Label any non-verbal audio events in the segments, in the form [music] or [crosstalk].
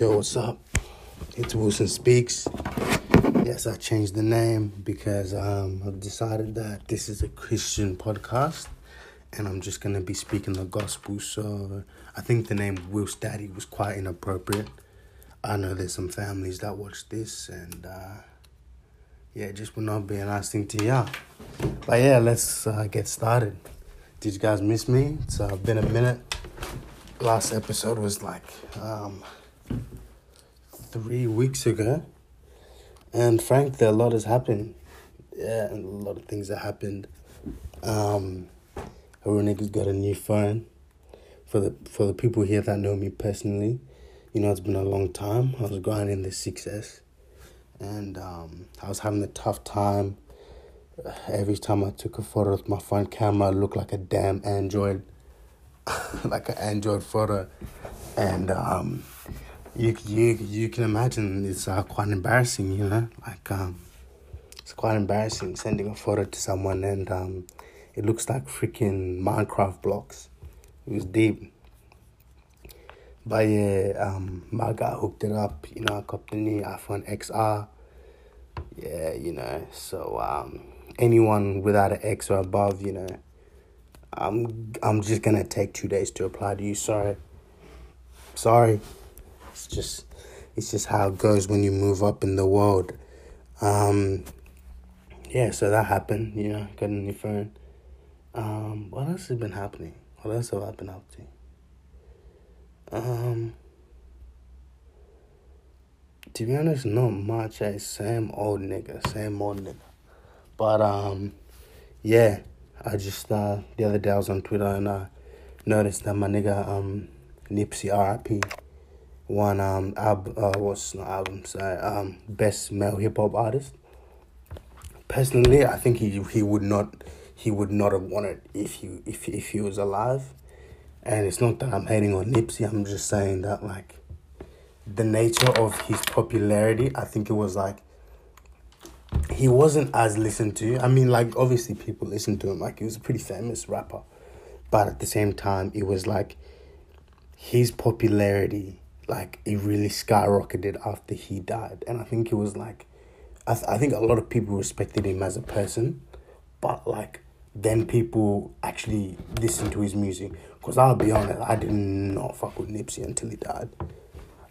Yo, what's up? It's Wilson Speaks. Yes, I changed the name because um, I've decided that this is a Christian podcast and I'm just going to be speaking the gospel. So I think the name Will's Daddy was quite inappropriate. I know there's some families that watch this and uh, yeah, it just would not be a nice thing to hear. But yeah, let's uh, get started. Did you guys miss me? It's uh, been a minute. Last episode was like um, three weeks ago. And frankly, a lot has happened. Yeah, a lot of things have happened. Um, Harunica's got a new phone. For the for the people here that know me personally, you know it's been a long time. I was grinding the 6S, and um, I was having a tough time. Every time I took a photo with my phone camera, it looked like a damn Android, [laughs] like an Android photo, and um, you you you can imagine it's uh, quite embarrassing, you know, like um, it's quite embarrassing sending a photo to someone and um, it looks like freaking Minecraft blocks. It was deep. But yeah, um, my guy hooked it up. You know, I got the new iPhone XR. Yeah, you know, so um, anyone without an X or above, you know, I'm I'm just gonna take two days to apply to you. Sorry, sorry. It's just it's just how it goes when you move up in the world. Um, yeah, so that happened. You know, got a new phone. Um, what else has been happening? What else have I been up to? Um, to be honest, not much. Eh? Same old nigga, same old nigga. But um, yeah, I just uh the other day I was on Twitter and I noticed that my nigga um Nipsey R.I.P. won um album uh what's not album sorry um best male hip hop artist. Personally, I think he he would not he would not have won it if he if if he was alive. And it's not that I'm hating on Nipsey. I'm just saying that like the nature of his popularity. I think it was like he wasn't as listened to. I mean, like obviously people listened to him. Like he was a pretty famous rapper, but at the same time, it was like his popularity like it really skyrocketed after he died, and I think it was like I th- I think a lot of people respected him as a person, but like then people actually listened to his music. Cause I'll be honest, I did not fuck with Nipsey until he died.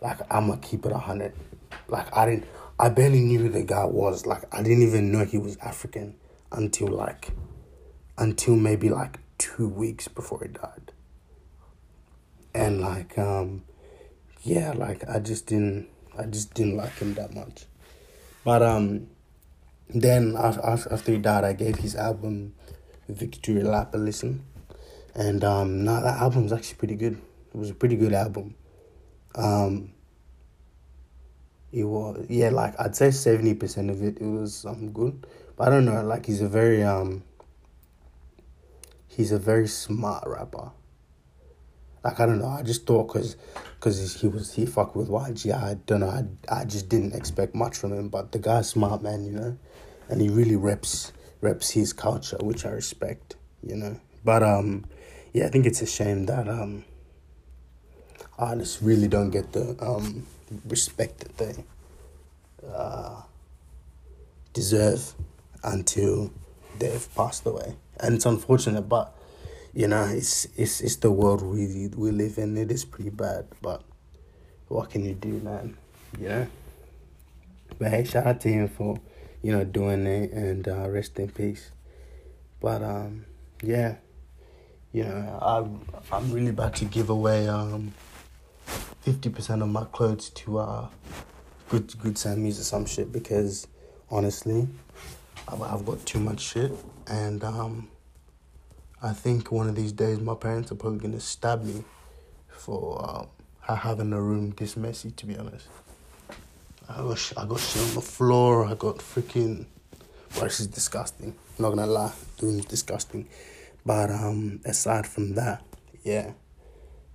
Like I'ma keep it a hundred. Like I didn't, I barely knew who the guy was. Like I didn't even know he was African until like, until maybe like two weeks before he died. And like, um, yeah, like I just didn't, I just didn't like him that much. But um, then after after he died, I gave his album Victory Lap a listen, and um, now that album album's actually pretty good. It was a pretty good album. Um, it was yeah, like I'd say seventy percent of it it was um good, but I don't know. Like he's a very um. He's a very smart rapper. Like I don't know, I just thought because because he was he fucked with YG. I don't know, I I just didn't expect much from him. But the guy's smart man, you know, and he really reps reps his culture, which I respect, you know. But um, yeah, I think it's a shame that um, artists really don't get the um respect that they uh deserve until they've passed away, and it's unfortunate, but you know, it's it's it's the world we we live in. It is pretty bad, but what can you do, man? You know. But hey, shout out to him for you know doing it and uh, rest in peace. But um, yeah, you know, I'm I'm really about to give away um fifty percent of my clothes to uh good good Sammys or some shit because honestly, I've, I've got too much shit and um. I think one of these days my parents are probably gonna stab me for um, having a room this messy. To be honest, I got I got shit on the floor. I got freaking. Well, this is disgusting. I'm not gonna lie, doing is disgusting. But um, aside from that, yeah,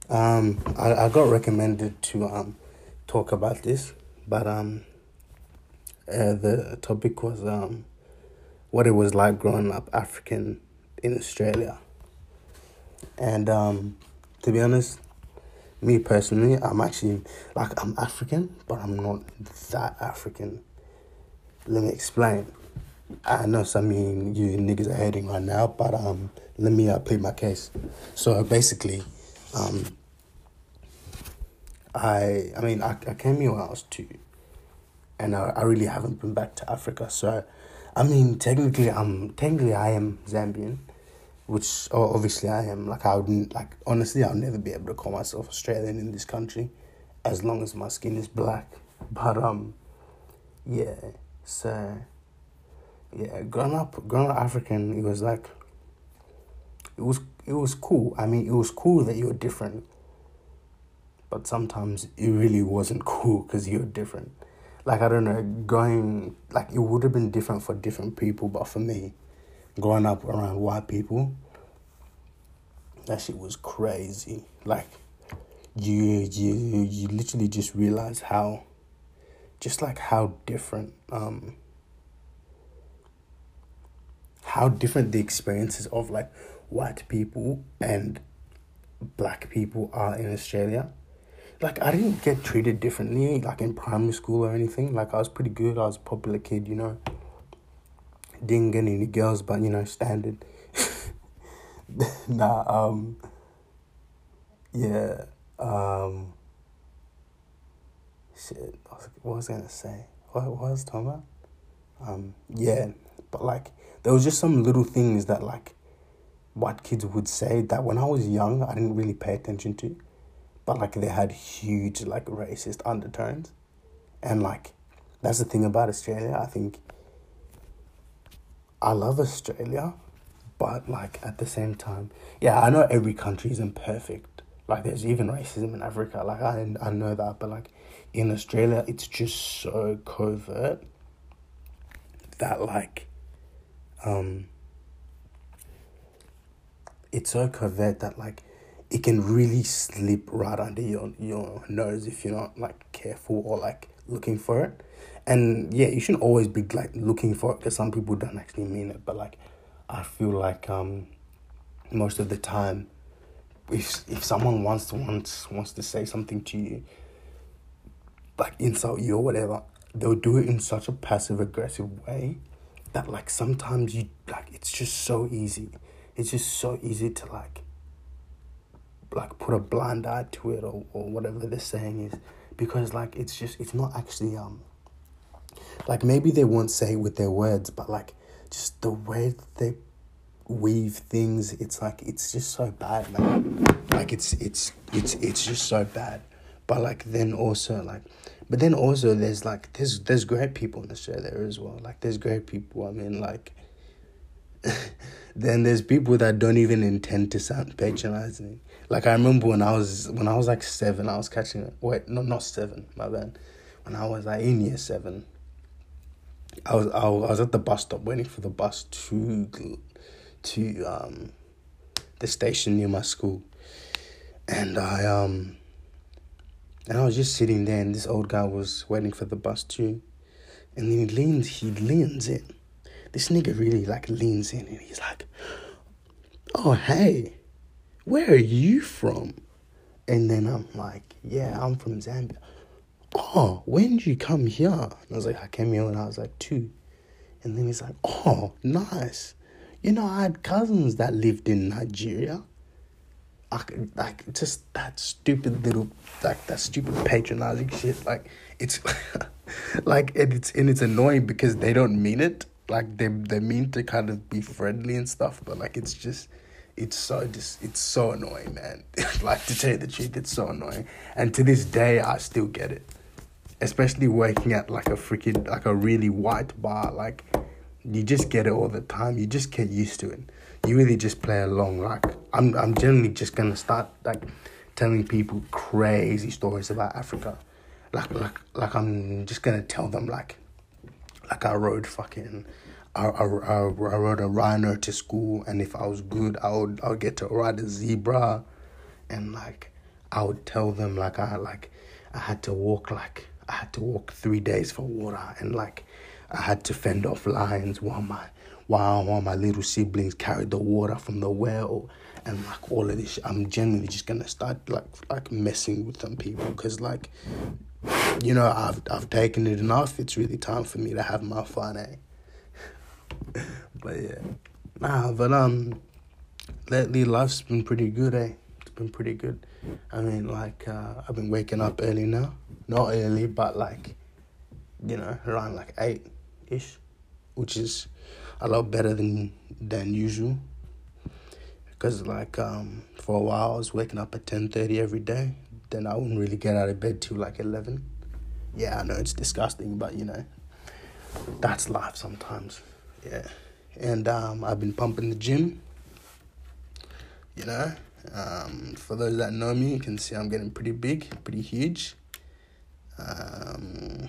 um, I, I got recommended to um, talk about this, but um, uh, the topic was um, what it was like growing up African in Australia. And um, to be honest, me personally, I'm actually like I'm African, but I'm not that African. Let me explain. I know some of you niggas are hating right now, but um, let me uh, plead my case. So basically, um, I I mean I, I came here when I was two, and I, I really haven't been back to Africa. So, I mean technically I'm technically I am Zambian, which obviously I am. Like I would like honestly I'll never be able to call myself Australian in this country, as long as my skin is black. But um, yeah. So yeah, growing up, growing up African, it was like, it was it was cool. I mean, it was cool that you were different, but sometimes it really wasn't cool because you were different. Like I don't know, going like it would have been different for different people, but for me, growing up around white people, that shit was crazy. Like you you you literally just realize how, just like how different um how different the experiences of like white people and black people are in Australia. Like I didn't get treated differently like in primary school or anything. Like I was pretty good. I was a popular kid, you know. Didn't get any girls, but you know, standard. [laughs] nah, um yeah. Um shit. What was I gonna say? What, what was I talking about? Um yeah. But like there was just some little things that like white kids would say that when I was young I didn't really pay attention to. But like they had huge like racist undertones. And like that's the thing about Australia. I think I love Australia, but like at the same time, yeah, I know every country isn't perfect. Like there's even racism in Africa. Like I I know that, but like in Australia, it's just so covert that like um, it's so covert that like it can really slip right under your your nose if you're not like careful or like looking for it. And yeah, you shouldn't always be like looking for it because some people don't actually mean it. But like, I feel like um, most of the time, if if someone wants to wants wants to say something to you, like insult you or whatever, they'll do it in such a passive aggressive way that like sometimes you like it's just so easy. It's just so easy to like like put a blind eye to it or, or whatever the saying is because like it's just it's not actually um like maybe they won't say it with their words but like just the way they weave things it's like it's just so bad man like it's it's it's it's just so bad but like then also like but then also there's like there's there's great people in Australia as well. Like there's great people. I mean like [laughs] then there's people that don't even intend to sound patronizing. Like I remember when I was when I was like seven, I was catching wait no not seven my bad. When I was like in year seven, I was I was at the bus stop waiting for the bus to to um the station near my school, and I um and I was just sitting there, and this old guy was waiting for the bus too. And then he leans, he leans in. This nigga really like leans in, and he's like, "Oh hey, where are you from?" And then I'm like, "Yeah, I'm from Zambia." Oh, when did you come here? And I was like, I came here when I was like two. And then he's like, Oh, nice. You know, I had cousins that lived in Nigeria like, like just that stupid little like that stupid patronizing shit like it's [laughs] like and it's and it's annoying because they don't mean it like they they mean to kind of be friendly and stuff but like it's just it's so just it's so annoying man [laughs] like to tell you the truth it's so annoying and to this day i still get it especially working at like a freaking like a really white bar like you just get it all the time you just get used to it you really just play along. Like I'm, I'm generally just gonna start like telling people crazy stories about Africa. Like, like, like I'm just gonna tell them like, like I rode fucking, I, I, I, I rode a rhino to school, and if I was good, I would, I would get to ride a zebra, and like, I would tell them like I like, I had to walk like I had to walk three days for water, and like, I had to fend off lions while my while, while my little siblings carried the water from the well. And like all of this I'm genuinely just gonna start like like messing with some people. Because like you know I've I've taken it enough. It's really time for me to have my fun, eh? [laughs] but yeah, nah. But um, lately life's been pretty good, eh? It's been pretty good. I mean, like uh, I've been waking up early now. Not early, but like you know around like eight ish, which is a lot better than than usual. Cause like um for a while I was waking up at ten thirty every day. Then I wouldn't really get out of bed till like eleven. Yeah, I know it's disgusting, but you know, that's life sometimes. Yeah, and um I've been pumping the gym. You know, um, for those that know me, you can see I'm getting pretty big, pretty huge. Um,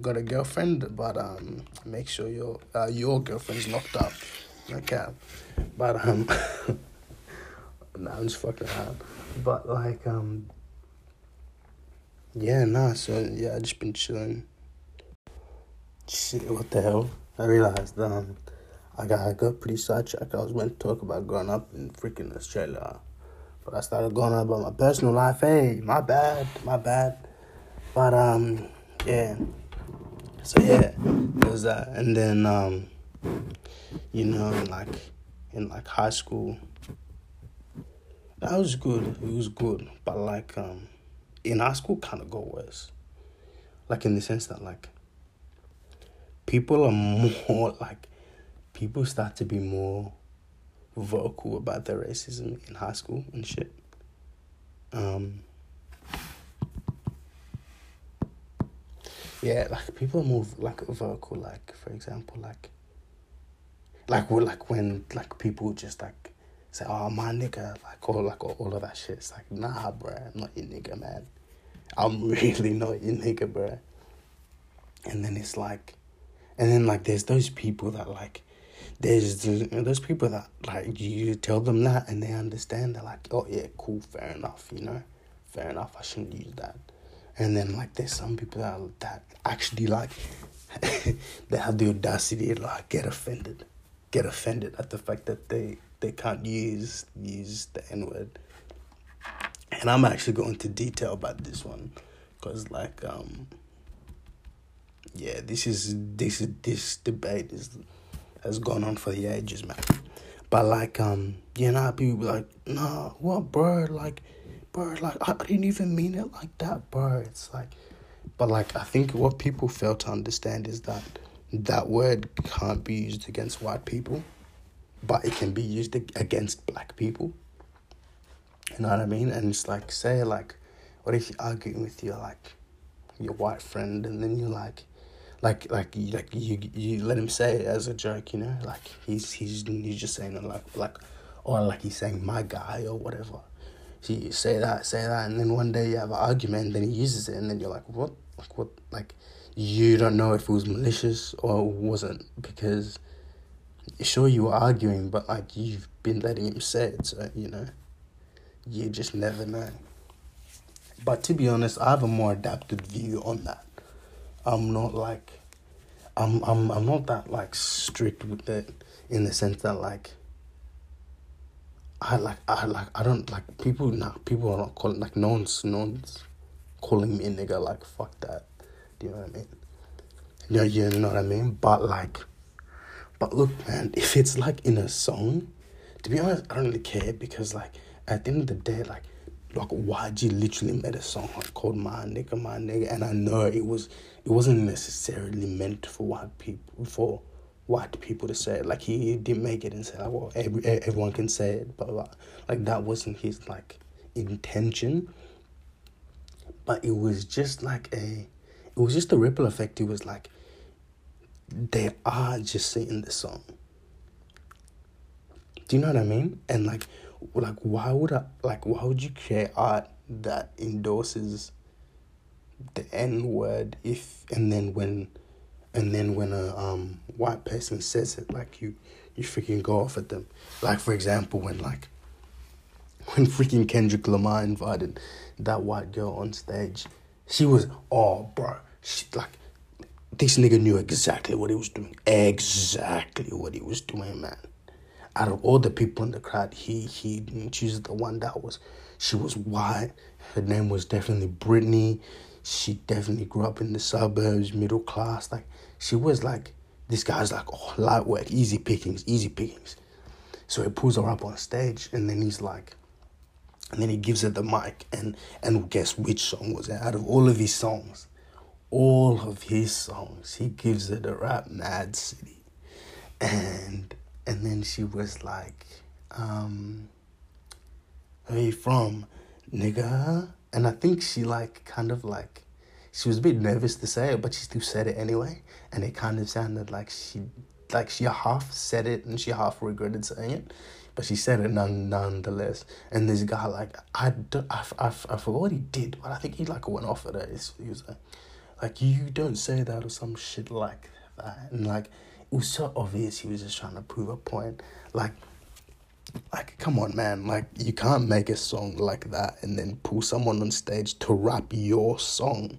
got a girlfriend, but um, make sure your uh, your girlfriend's locked up. Okay, but um, [laughs] nah, I'm just fucking hard. But like um, yeah, nah. So yeah, I just been chilling. Shit, what the hell? I realized um, I got I got pretty sidetracked. I was meant to talk about growing up in freaking Australia, but I started going on about my personal life. Hey, my bad, my bad. But um, yeah. So yeah, there's that, and then um, you know, like in like high school, that was good. It was good, but like um, in high school, kind of got worse. Like in the sense that like people are [laughs] more like people start to be more vocal about their racism in high school and shit. Um, yeah, like people are more like vocal. Like for example, like like like when like people just like say, "Oh, my nigga," like all like all of that shit. It's like, nah, bro, I'm not your nigga, man. I'm [laughs] really not your nigga, bro. And then it's like, and then like there's those people that like, there's those people that like you tell them that and they understand. They're like, oh yeah, cool, fair enough, you know, fair enough. I shouldn't use that. And then like there's some people that that actually like [laughs] they have the audacity to like get offended, get offended at the fact that they they can't use use the N word. And I'm actually going to detail about this one, cause like um. Yeah, this is this is this debate is has gone on for the ages, man. But like um, you know, people like, nah, what, bro? Like, bro, like I didn't even mean it like that, bro. It's like, but like I think what people fail to understand is that that word can't be used against white people, but it can be used against black people. You know what I mean? And it's like, say, like, what if you're arguing with your like your white friend, and then you're like, like, like, like you you let him say it as a joke, you know, like he's he's he's just saying it like like, or like he's saying my guy or whatever. So you say that, say that, and then one day you have an argument, and then he uses it, and then you're like, what, like what, like you don't know if it was malicious or wasn't because sure you were arguing, but like you've been letting him say it, so you know, you just never know. But to be honest, I have a more adapted view on that. I'm not like, I'm I'm I'm not that like strict with it in the sense that like I like I like I don't like people now people are not calling like no one's no one's calling me a nigga like fuck that. Do you know what I mean? Know, you know what I mean? But like but look man, if it's like in a song, to be honest, I don't really care because like at the end of the day, like like YG literally made a song like called My Nigga, My Nigga and I know it was it wasn't necessarily meant for white people for white people to say it. Like he didn't make it and say like, well, every, everyone can say it, but like that wasn't his like intention. But it was just like a, it was just a ripple effect. It was like, they are just saying the song. Do you know what I mean? And like, like why would I like why would you create art that endorses the N word if and then when and then when a um white person says it, like you you freaking go off at them. Like for example, when like [laughs] when freaking Kendrick Lamar invited that white girl on stage, she was oh bro, she like this nigga knew exactly what he was doing. Exactly what he was doing, man. Out of all the people in the crowd, he he chooses the one that was she was white. Her name was definitely Brittany. She definitely grew up in the suburbs, middle class. Like she was like this guy's like, oh, light work, easy pickings, easy pickings. So he pulls her up on stage and then he's like, and then he gives her the mic and and guess which song was it? Out of all of his songs, all of his songs, he gives her the rap m.A.A.d city. And and then she was like, um, where you from? Nigga. And I think she like kind of like she was a bit nervous to say it, but she still said it anyway. And it kind of sounded like she like she half said it and she half regretted saying it, but she said it none, nonetheless. And this guy, like, I, don't, I, I, I forgot what he did, but I think he, like, went off at her. He was like, like, you don't say that or some shit like that. And, like, it was so obvious he was just trying to prove a point. Like, like, come on, man. Like, you can't make a song like that and then pull someone on stage to rap your song.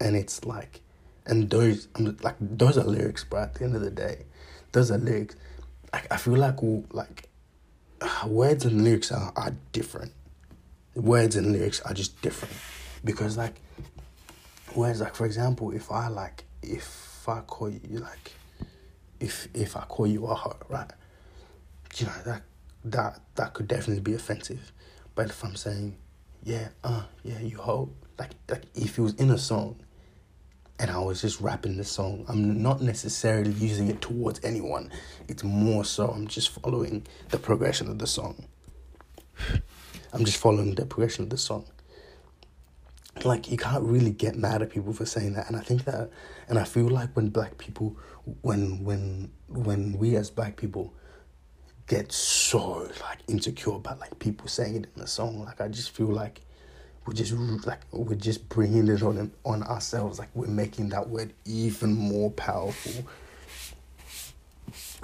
And it's like, and those, like, those are lyrics, bro. At the end of the day, those are lyrics. I, I feel like like [sighs] words and lyrics are, are different. Words and lyrics are just different because like words like for example, if I like if I call you like if if I call you a hoe, right? You know that that that could definitely be offensive. But if I'm saying, yeah, uh, yeah, you hoe, like like if it was in a song and I was just rapping the song. I'm not necessarily using it towards anyone. It's more so I'm just following the progression of the song. I'm just following the progression of the song. Like you can't really get mad at people for saying that, and I think that, and I feel like when black people, when when when we as black people, get so like insecure about like people saying it in the song, like I just feel like we're just like we're just bringing it on on ourselves. Like we're making that word even more powerful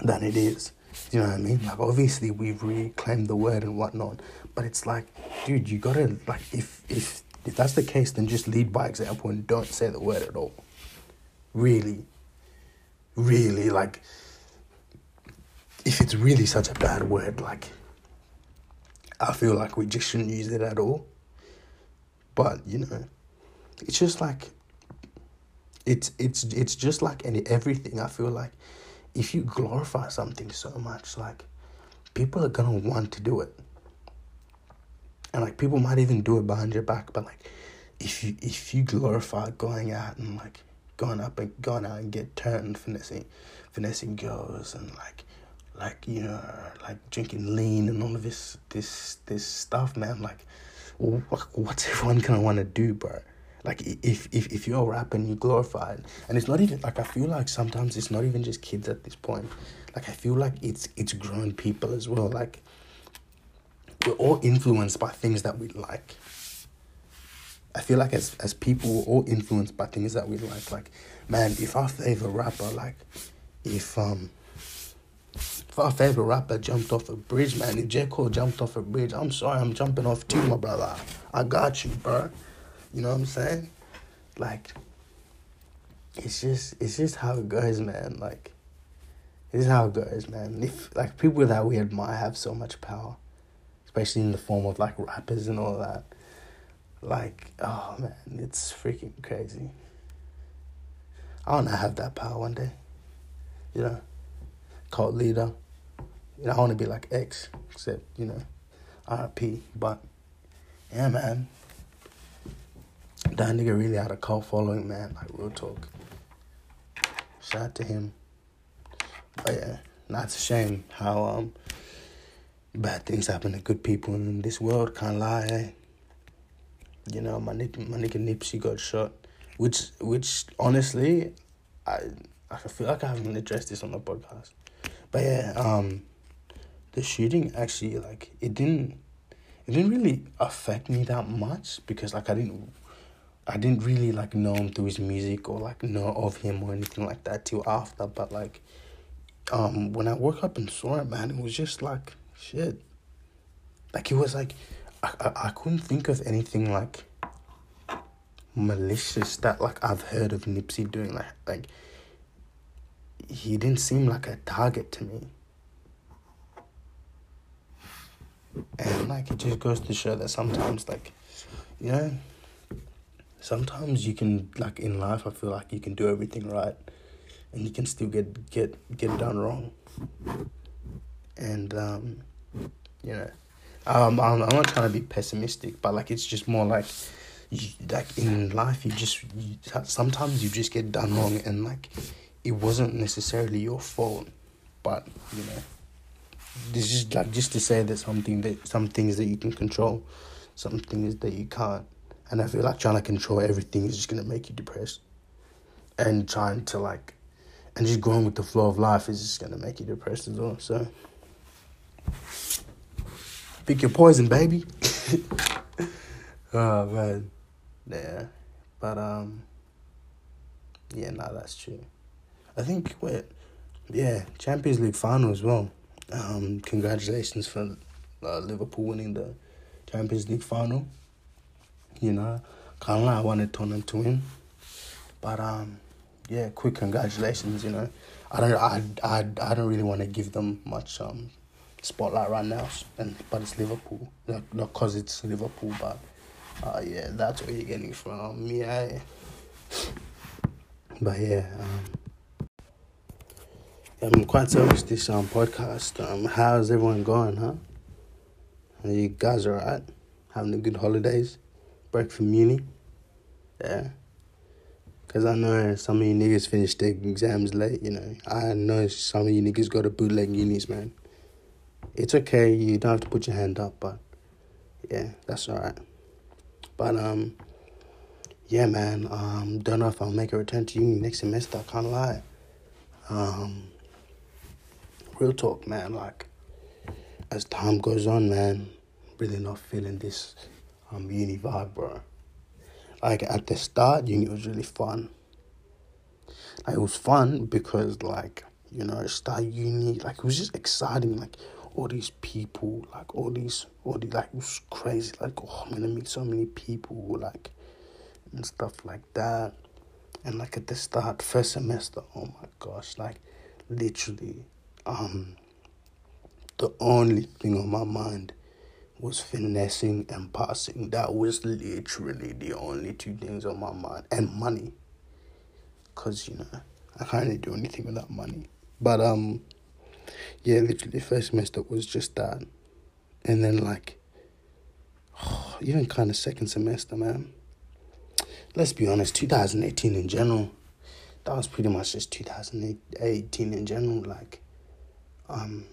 than it is. You know what i mean? Like obviously we've reclaimed the word and whatnot but it's like dude you gotta like if if if that's the case then just lead by example and don't say the word at all. Really. Really like if it's really such a bad word like i feel like we just shouldn't use it at all. But you know, it's just like it's it's it's just like any everything. I feel like. If you glorify something so much, like people are gonna want to do it, and like people might even do it behind your back. But like if you if you glorify going out and like going up and going out and get turned finessing finessing girls and like like you know like drinking lean and all of this this this stuff man like what's [laughs] everyone gonna want to do, bro? Like if if if you're rapping, you glorify it, and it's not even like I feel like sometimes it's not even just kids at this point. Like I feel like it's it's grown people as well. Like we're all influenced by things that we like. I feel like as as people, we're all influenced by things that we like. Like, man, if our favorite rapper, like, if um if our favorite rapper jumped off a bridge, man, if J. Cole jumped off a bridge, I'm sorry, I'm jumping off too, my brother. I got you, bro. You know what I'm saying? Like, it's just, it's just how it goes, man. Like, it's how it goes, man. If like people that we admire have so much power, especially in the form of like rappers and all that. Like, oh man, it's freaking crazy. I wanna have that power one day. You know, cult leader you know, I want to be like X, except, you know, RP. But, yeah, man. That nigga really had a cult following, man. Like, real talk. Shout out to him. But, yeah, not a shame how um bad things happen to good people in this world. Can't lie, eh? You know, my, nigga, my nigga Nipsey got shot. Which, which honestly, I, I feel like I haven't addressed this on the podcast. But yeah, um, the shooting actually like it didn't it didn't really affect me that much because like I didn't I didn't really like know him through his music or like know of him or anything like that till after. But like um when I woke up and saw it, man, it was just like shit. Like it was like I I, I couldn't think of anything like malicious that like I've heard of Nipsey doing. Like like he didn't seem like a target to me. And like it just goes to show that sometimes like you know sometimes you can like in life I feel like you can do everything right and you can still get get get it done wrong. And um you know. Um I'm, I'm not trying to be pessimistic but like it's just more like you, like in life you just you, sometimes you just get done wrong and like it wasn't necessarily your fault but you know this is like just to say that something that some things that you can control some things that you can't. And i feel like trying to control everything is just going to make you depressed. And trying to like and just going with the flow of life is just going to make you depressed as well so pick your poison baby [laughs] oh man yeah, but um, yeah, no, that's true. I think wait, yeah, Champions League final as well. Um, congratulations for uh, Liverpool winning the Champions League final. You know, kind of like I wanted Tottenham to win, but um, yeah, quick congratulations. You know, I don't, I, I, I don't really want to give them much um spotlight right now, and but it's Liverpool, not cause it's Liverpool, but Oh yeah, that's where you're getting from. Yeah. But yeah, um, I'm quite serious this um podcast. Um, how's everyone going, huh? Are you guys alright? Having a good holidays? Break from uni? Yeah. Cause I know some of you niggas finished their exams late, you know. I know some of you niggas go to bootleg unis, man. It's okay, you don't have to put your hand up, but yeah, that's alright. But um, yeah, man. Um, don't know if I'll make a return to uni next semester. I can't lie. Um, real talk, man. Like as time goes on, man, really not feeling this um uni vibe, bro. Like at the start, uni was really fun. Like it was fun because like you know start uni, like it was just exciting. Like all these people, like all these, all these, like it was crazy. Like, oh, I'm gonna meet so many people, like, and stuff like that. And like at the start, first semester, oh my gosh, like, literally, um, the only thing on my mind was finessing and passing. That was literally the only two things on my mind, and money. Cause you know, I can't really do anything without money. But um, yeah, literally the first semester was just that. And then like oh, [sighs] even kind of second semester, man. Let's be honest, 2018 in general, that was pretty much just 2018 in general. Like, um,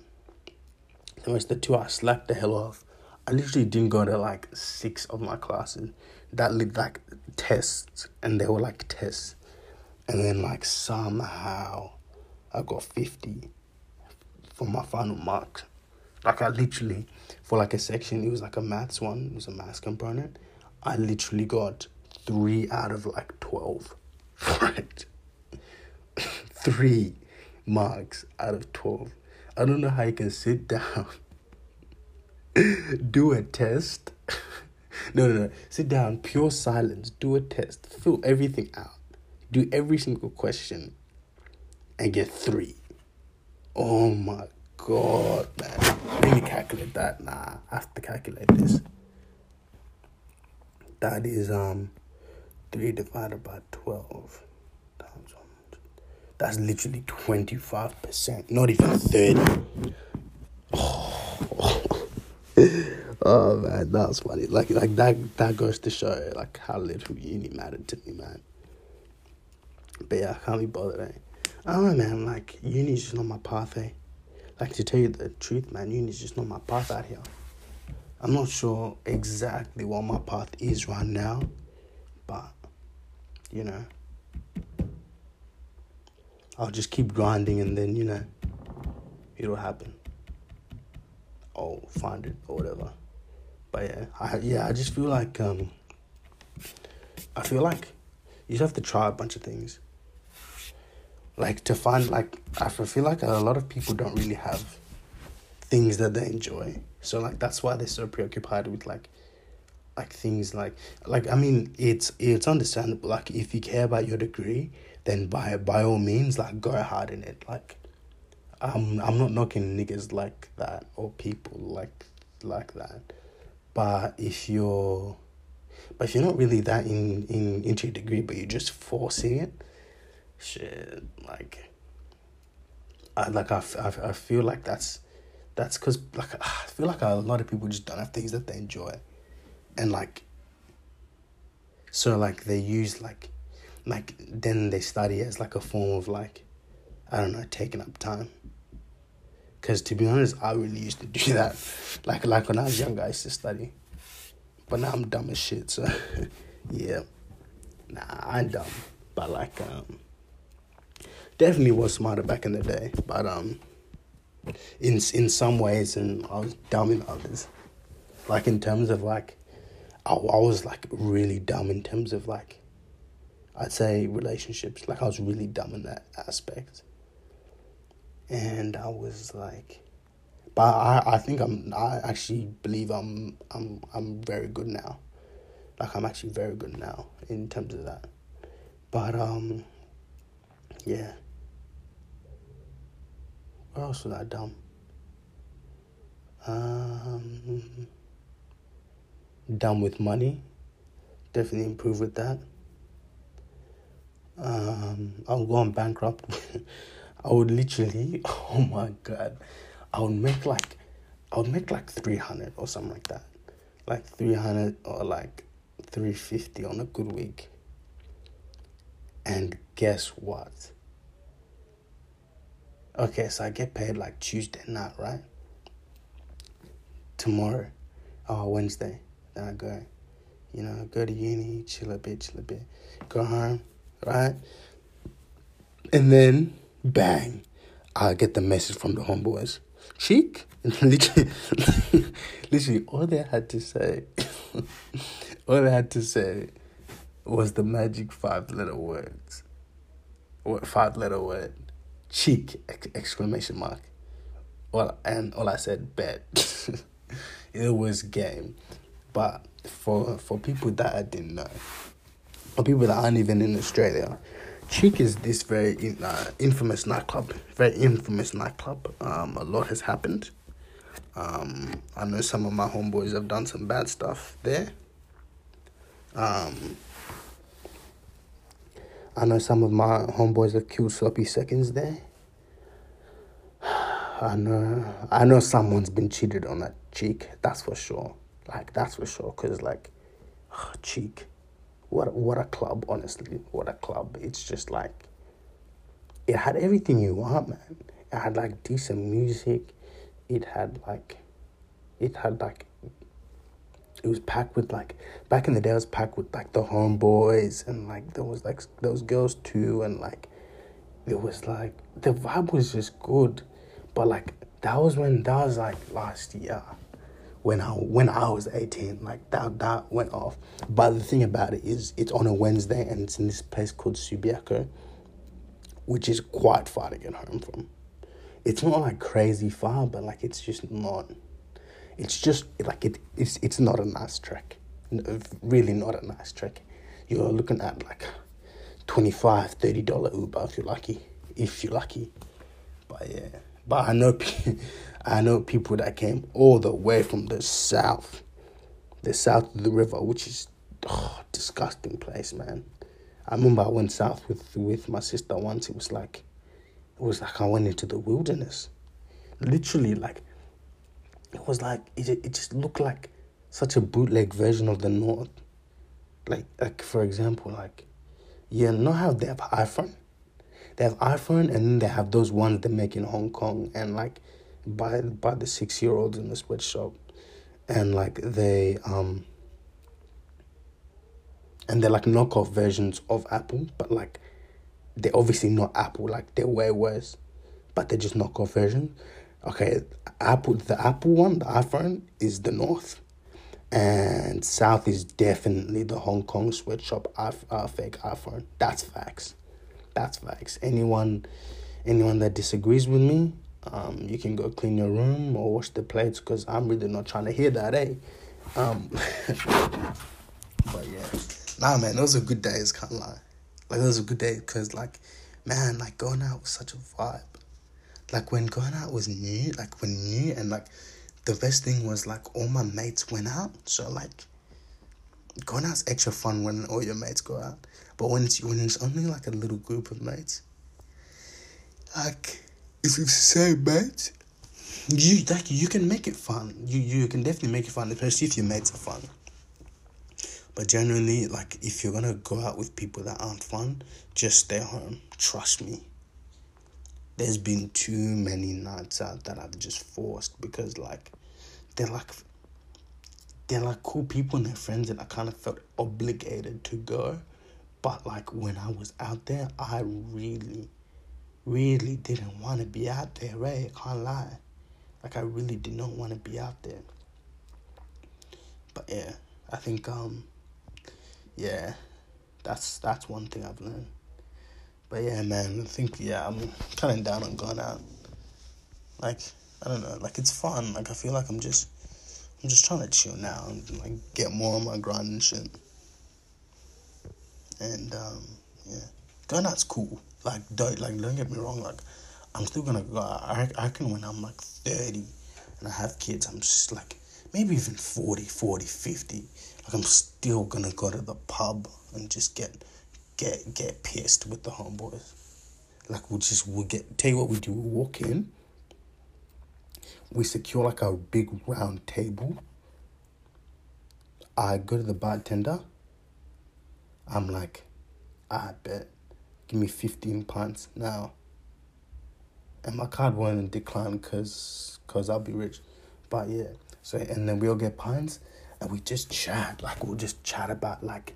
the rest of the two I slacked the hell off. I literally didn't go to like six of my classes that looked like tests, and they were like tests. And then like somehow I got 50 for my final marks. Like I literally, for like a section, it was like a maths one, it was a maths component. I literally got three out of like 12 Right, [laughs] three marks out of 12. I don't know how you can sit down, [laughs] do a test. [laughs] no, no, no. Sit down, pure silence, do a test, fill everything out, do every single question, and get three. Oh my god, man. Let me calculate that. Nah, I have to calculate this. That is um three divided by twelve times one. That's literally twenty five percent. Not even thirty. Oh. [laughs] oh man, that's funny. Like like that that goes to show like how little uni mattered to me, man. But yeah, I can't be bothered, eh? I don't know, man. Like, uni's just not my path, eh? Like, to tell you the truth, man, uni's just not my path out here. I'm not sure exactly what my path is right now, but, you know, I'll just keep grinding and then, you know, it'll happen. I'll find it or whatever. But yeah, I yeah, I just feel like um I feel like you just have to try a bunch of things like to find like I feel like a lot of people don't really have things that they enjoy. So like that's why they're so preoccupied with like like things like like I mean it's it's understandable. Like if you care about your degree, then by by all means like go hard in it. Like I'm I'm not knocking niggas like that or people like like that. But if you're but if you're not really that in, in into your degree but you're just forcing it, shit like I like I, I, I feel like that's that's because like I feel like a lot of people just don't have things that they enjoy, and like. So like they use like, like then they study as like a form of like, I don't know, taking up time. Cause to be honest, I really used to [laughs] do that, like like when I was younger, I used to study, but now I'm dumb as shit. So, [laughs] yeah, nah, I'm dumb, but like um, definitely was smarter back in the day, but um in in some ways, and I was dumb in others. Like in terms of like, I, I was like really dumb in terms of like, I'd say relationships. Like I was really dumb in that aspect. And I was like, but I, I think I'm I actually believe I'm I'm I'm very good now. Like I'm actually very good now in terms of that. But um yeah. What else was I dumb? Um, dumb with money. Definitely improve with that. Um, I'll go on bankrupt. [laughs] I would literally, [laughs] oh my god, I would make like, I would make like 300 or something like that. Like 300 or like 350 on a good week. And guess what? Okay, so I get paid like Tuesday night, right? Tomorrow, or Wednesday, then I go, you know, go to uni, chill a bit, chill a bit, go home, right? And then, bang, I get the message from the homeboys. Cheek, [laughs] literally, literally, all they had to say, [laughs] all they had to say was the magic five letter words. What five letter word? Cheek exclamation mark. Well, and all I said bet. [laughs] it was game, but for for people that I didn't know, or people that aren't even in Australia, Cheek is this very in, uh, infamous nightclub. Very infamous nightclub. Um, a lot has happened. Um, I know some of my homeboys have done some bad stuff there. Um, I know some of my homeboys have killed sloppy seconds there. [sighs] I know, I know someone's been cheated on that cheek. That's for sure. Like that's for sure. Cause like, oh, [sighs] cheek, what what a club. Honestly, what a club. It's just like, it had everything you want, man. It had like decent music. It had like, it had like it was packed with like back in the day it was packed with like the homeboys and like there was like those girls too and like it was like the vibe was just good. But like that was when that was like last year when I when I was 18 like that that went off. But the thing about it is it's on a Wednesday and it's in this place called Subiaco which is quite far to get home from. It's not like crazy far but like it's just not it's just like it, it's it's not a nice trek. Really not a nice trek. You're looking at like 25 30 dollar Uber if you're lucky. If you're lucky. But yeah. But I know [laughs] I know people that came all the way from the south. The south of the river, which is oh, disgusting place, man. I remember I went south with with my sister once. It was like it was like I went into the wilderness. Literally like it was like it, it just looked like such a bootleg version of the north. Like like for example like yeah know how they have iphone? They have iphone and then they have those ones they make in hong kong and like by by the six year olds in the sweatshop. And like they um and they're like knockoff versions of apple but like they're obviously not apple like they're way worse but they're just knockoff versions Okay, Apple the Apple one, the iPhone is the north, and south is definitely the Hong Kong sweatshop uh, fake iPhone. That's facts. That's facts. Anyone, anyone that disagrees with me, um, you can go clean your room or wash the plates because I'm really not trying to hear that, eh? Um, [laughs] but yeah, nah, man, those are good days. Can't lie, like those are good days because like, man, like going out was such a vibe. Like when going out was new, like when new and like, the best thing was like all my mates went out, so like. Going out's extra fun when all your mates go out, but when it's when it's only like a little group of mates, like if it's same mates, you like you can make it fun. You you can definitely make it fun, especially if your mates are fun. But generally, like if you're gonna go out with people that aren't fun, just stay home. Trust me. There's been too many nights out that I've just forced because like they're like they're like cool people and they're friends and I kind of felt obligated to go. But like when I was out there, I really, really didn't want to be out there, right? I can't lie. Like I really did not want to be out there. But yeah, I think um yeah, that's that's one thing I've learned. But yeah, man, I think yeah, I'm kind of down on going out. Like I don't know, like it's fun. Like I feel like I'm just I'm just trying to chill now and like get more on my grind and shit. And um yeah, going out's cool. Like don't like don't get me wrong. Like I'm still gonna go. I I reckon when I'm like thirty and I have kids, I'm just like maybe even 40, 40, 50. Like I'm still gonna go to the pub and just get get get pissed with the homeboys. Like we'll just we'll get tell you what we do, we walk in, we secure like a big round table. I go to the bartender. I'm like, ah, I bet, give me fifteen pints now. And my card won't decline because cause I'll be rich. But yeah, so and then we all get pints and we just chat. Like we'll just chat about like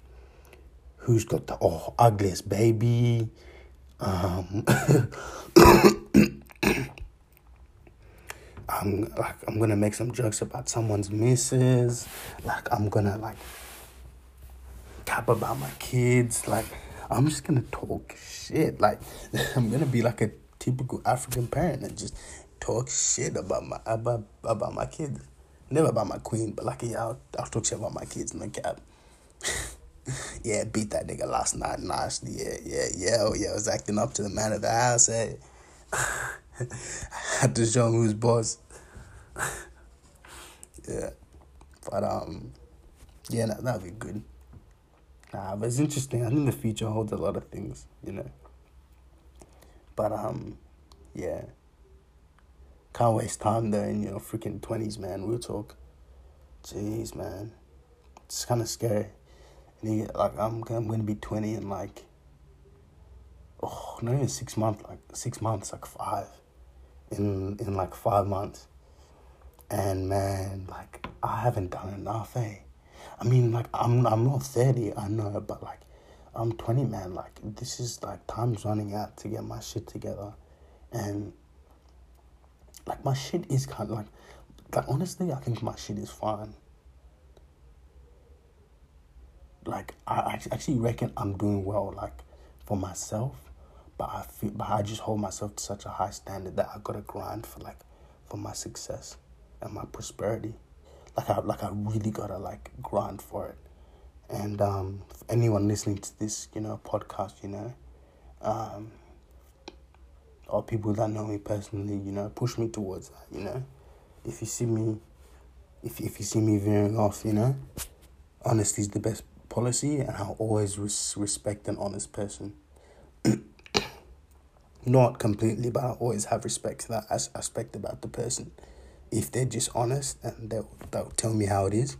who's got the oh ugliest baby. Um [coughs] I'm like I'm gonna make some jokes about someone's misses. Like I'm gonna like cap about my kids. Like I'm just gonna talk shit. Like [laughs] I'm gonna be like a typical African parent and just talk shit about my about about my kids. Never about my queen, but like yeah, I'll, I'll talk shit about my kids in the cab. [laughs] [laughs] yeah, beat that nigga last night nicely. Yeah, yeah, yeah. Oh yeah, I was acting up to the man of the house. Hey, I [laughs] had to show him who's boss. [laughs] yeah, but um, yeah, that that'd be good. Nah, but it's interesting. I think the future holds a lot of things, you know. But um, yeah. Can't waste time though in your freaking twenties, man. We'll talk. Jeez, man, it's kind of scary. And like I'm, I'm gonna be twenty in like, oh, not even six months. Like six months, like five, in in like five months. And man, like I haven't done enough, eh? I mean, like I'm I'm not thirty, I know, but like I'm twenty, man. Like this is like time's running out to get my shit together, and like my shit is kind of like, like honestly, I think my shit is fine. Like I, actually reckon I'm doing well, like for myself, but I feel, but I just hold myself to such a high standard that I gotta grind for like, for my success, and my prosperity. Like I, like I really gotta like grind for it. And um, anyone listening to this, you know, podcast, you know, um, or people that know me personally, you know, push me towards that, you know. If you see me, if if you see me veering off, you know, honesty is the best policy, and I'll always res- respect an honest person. [coughs] Not completely, but I always have respect to that as- aspect about the person. If they're just honest and they'll, they'll tell me how it is,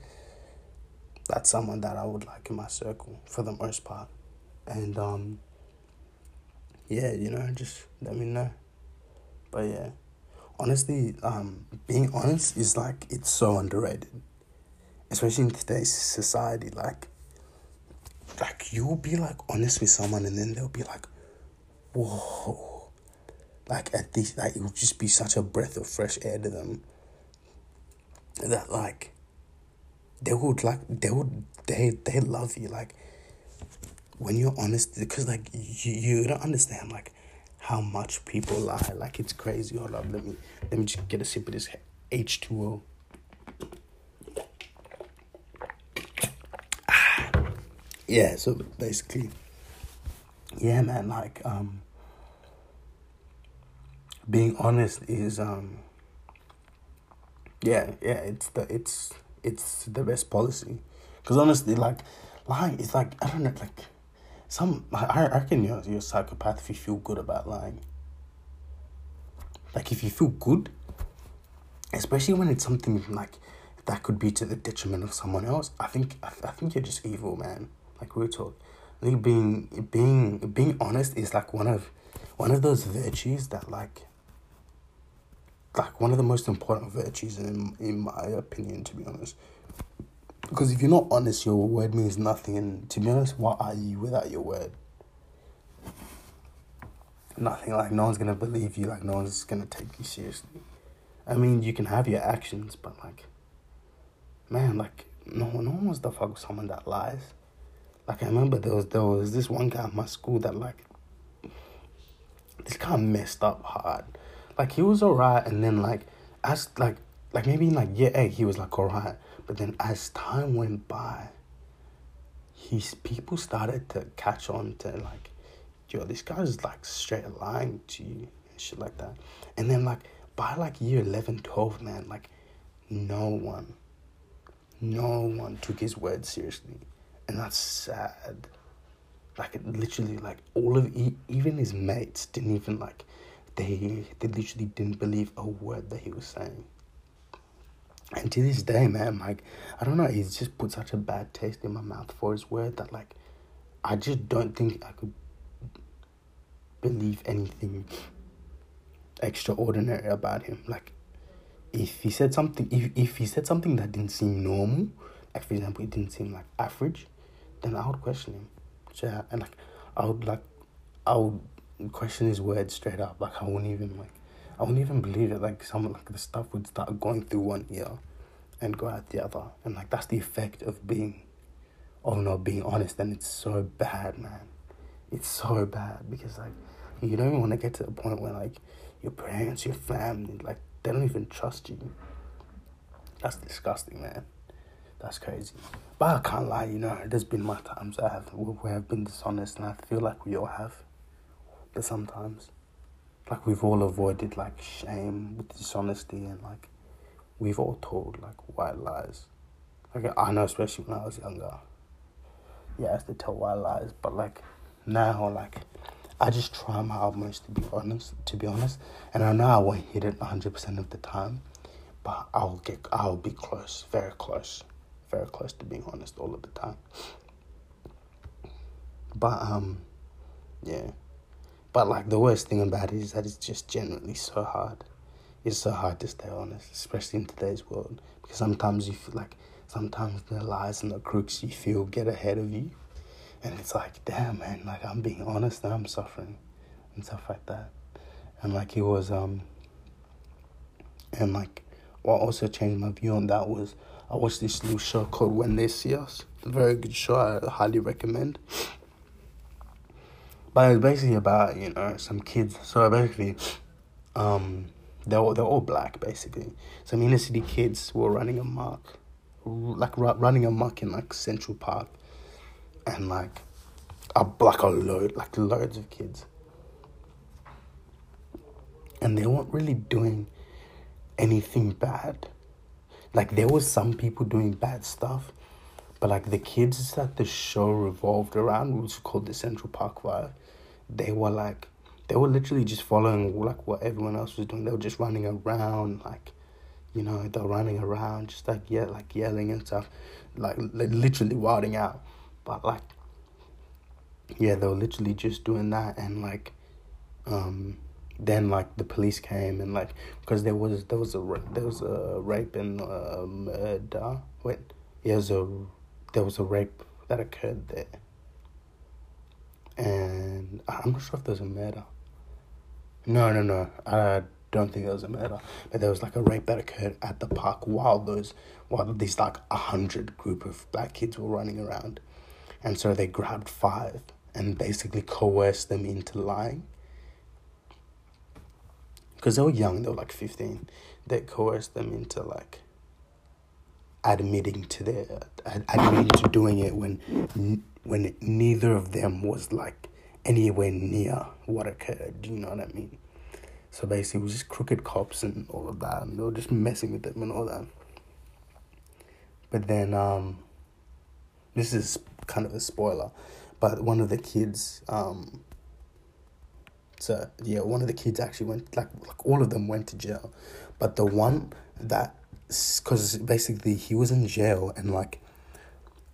that's someone that I would like in my circle for the most part. And um, yeah, you know, just let me know. But yeah, honestly, um, being honest is like it's so underrated, especially in today's society. Like, like you'll be like honest with someone and then they'll be like, whoa. Like at this like it would just be such a breath of fresh air to them that like they would like they would they they love you like when you're honest because like you, you don't understand like how much people lie. Like it's crazy. Hold up. Let me let me just get a sip of this h2o yeah, so basically, yeah, man, like um, being honest is um, yeah, yeah, it's the it's it's the best policy, because honestly, like lying is like I don't know, like some I I reckon you're you're a psychopath if you feel good about lying. Like if you feel good, especially when it's something like that could be to the detriment of someone else. I think I, I think you're just evil, man. Like we talk. I think being being being honest is like one of one of those virtues that like like one of the most important virtues in in my opinion to be honest. Because if you're not honest your word means nothing. And to be honest what are you without your word? Nothing like no one's gonna believe you like no one's gonna take you seriously. I mean you can have your actions but like man like no, no one wants to fuck with someone that lies like I remember there was there was this one guy at my school that like this guy messed up hard. Like he was alright and then like as like like maybe in like year eight he was like alright. But then as time went by his people started to catch on to like yo, this guy's like straight lying to you and shit like that. And then like by like year 11, 12, man, like no one, no one took his word seriously and that's sad. Like literally, like all of even his mates didn't even like they they literally didn't believe a word that he was saying. And to this day, man, like I don't know, he's just put such a bad taste in my mouth for his word that like I just don't think I could believe anything extraordinary about him. Like if he said something if if he said something that didn't seem normal, like for example, it didn't seem like average, then I would question him. Yeah, and like I would like I would question his words straight up. Like I wouldn't even like I wouldn't even believe it. Like some like the stuff would start going through one ear and go out the other. And like that's the effect of being of not being honest and it's so bad, man. It's so bad because like you don't even want to get to the point where like your parents, your family, like they don't even trust you. That's disgusting, man. That's crazy. But I can't lie, you know, there's been my times I have where I've been dishonest, and I feel like we all have. But sometimes, like we've all avoided like shame with dishonesty, and like we've all told like white lies. Like I know, especially when I was younger. Yeah, I used to tell white lies, but like now, like I just try my utmost to be honest. To be honest, and I know I won't hit it hundred percent of the time, but I'll get, I'll be close, very close very close to being honest all of the time. But um, yeah. But like the worst thing about it is that it's just generally so hard. It's so hard to stay honest, especially in today's world. Because sometimes you feel like sometimes the lies and the crooks you feel get ahead of you. And it's like, damn man, like I'm being honest and I'm suffering and stuff like that. And like it was um and like what also changed my view on that was I watched this new show called When They See Us. It's a very good show. I highly recommend. But it's basically about you know some kids. So basically, um, they're all, they're all black basically. Some inner city kids were running amok, like running amok in like Central Park, and like a like a load like loads of kids, and they weren't really doing anything bad like there was some people doing bad stuff, but like the kids that the show revolved around, which was called the Central Park Five, they were like they were literally just following like what everyone else was doing. They were just running around like you know, they're running around just like yeah, like yelling and stuff, like literally wilding out. But like, yeah, they were literally just doing that and like, um, then like the police came and like because there was there was a there was a rape and uh, murder. Wait, yeah, was a there was a rape that occurred there, and I'm not sure if there's a murder. No, no, no. I don't think there was a murder, but there was like a rape that occurred at the park while those while these like a hundred group of black kids were running around, and so they grabbed five and basically coerced them into lying because they were young, they were like 15, they coerced them into like admitting to their, admitting to doing it when when neither of them was like anywhere near what occurred. Do you know what I mean? So basically, it was just crooked cops and all of that, and they were just messing with them and all that. But then, um, this is kind of a spoiler, but one of the kids, um, so yeah, one of the kids actually went like like all of them went to jail, but the one that because basically he was in jail and like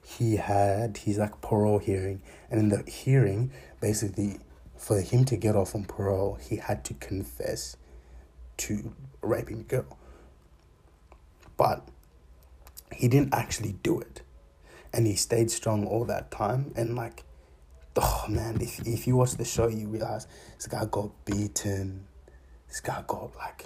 he had his like parole hearing. And in the hearing basically for him to get off on parole he had to confess to raping a girl. But he didn't actually do it. And he stayed strong all that time. And like oh man if, if you watch the show you realize this guy got beaten this guy got like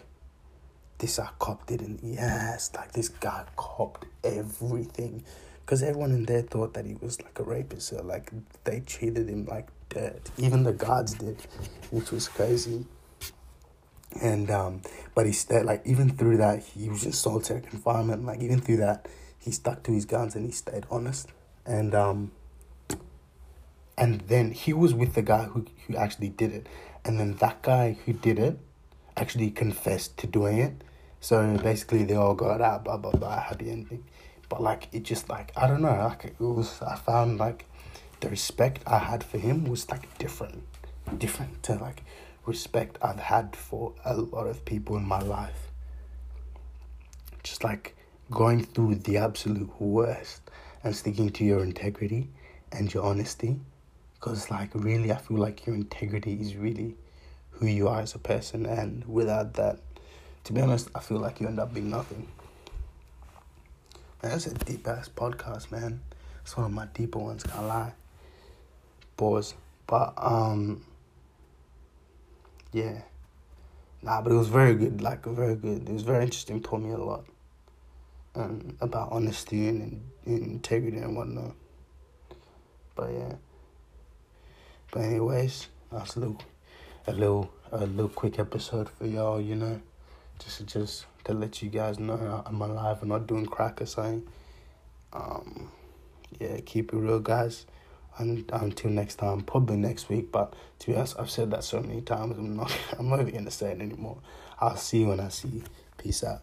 this guy cop didn't yes like this guy copped everything because everyone in there thought that he was like a rapist. So like they treated him like dirt. Even the guards did, which was crazy. And um, but he stayed like even through that he was in solitary confinement. Like even through that, he stuck to his guns and he stayed honest. And um, and then he was with the guy who who actually did it. And then that guy who did it actually confessed to doing it. So basically, they all got out, blah blah blah, happy ending but like it just like I don't know like it was I found like the respect I had for him was like different different to like respect I've had for a lot of people in my life just like going through the absolute worst and sticking to your integrity and your honesty because like really I feel like your integrity is really who you are as a person and without that to be honest I feel like you end up being nothing Man, that's a deep ass podcast, man. It's one of my deeper ones, can't lie. Boys. But um yeah. Nah, but it was very good, like very good. It was very interesting, taught me a lot. Um, about honesty and, and integrity and whatnot. But yeah. But anyways, that's a little a little a little quick episode for y'all, you know. Just just to let you guys know I'm alive and not doing crack or something. Um, yeah, keep it real, guys. And until next time, probably next week. But to be honest, I've said that so many times. I'm not. [laughs] I'm not even gonna say it anymore. I'll see you when I see you. Peace out.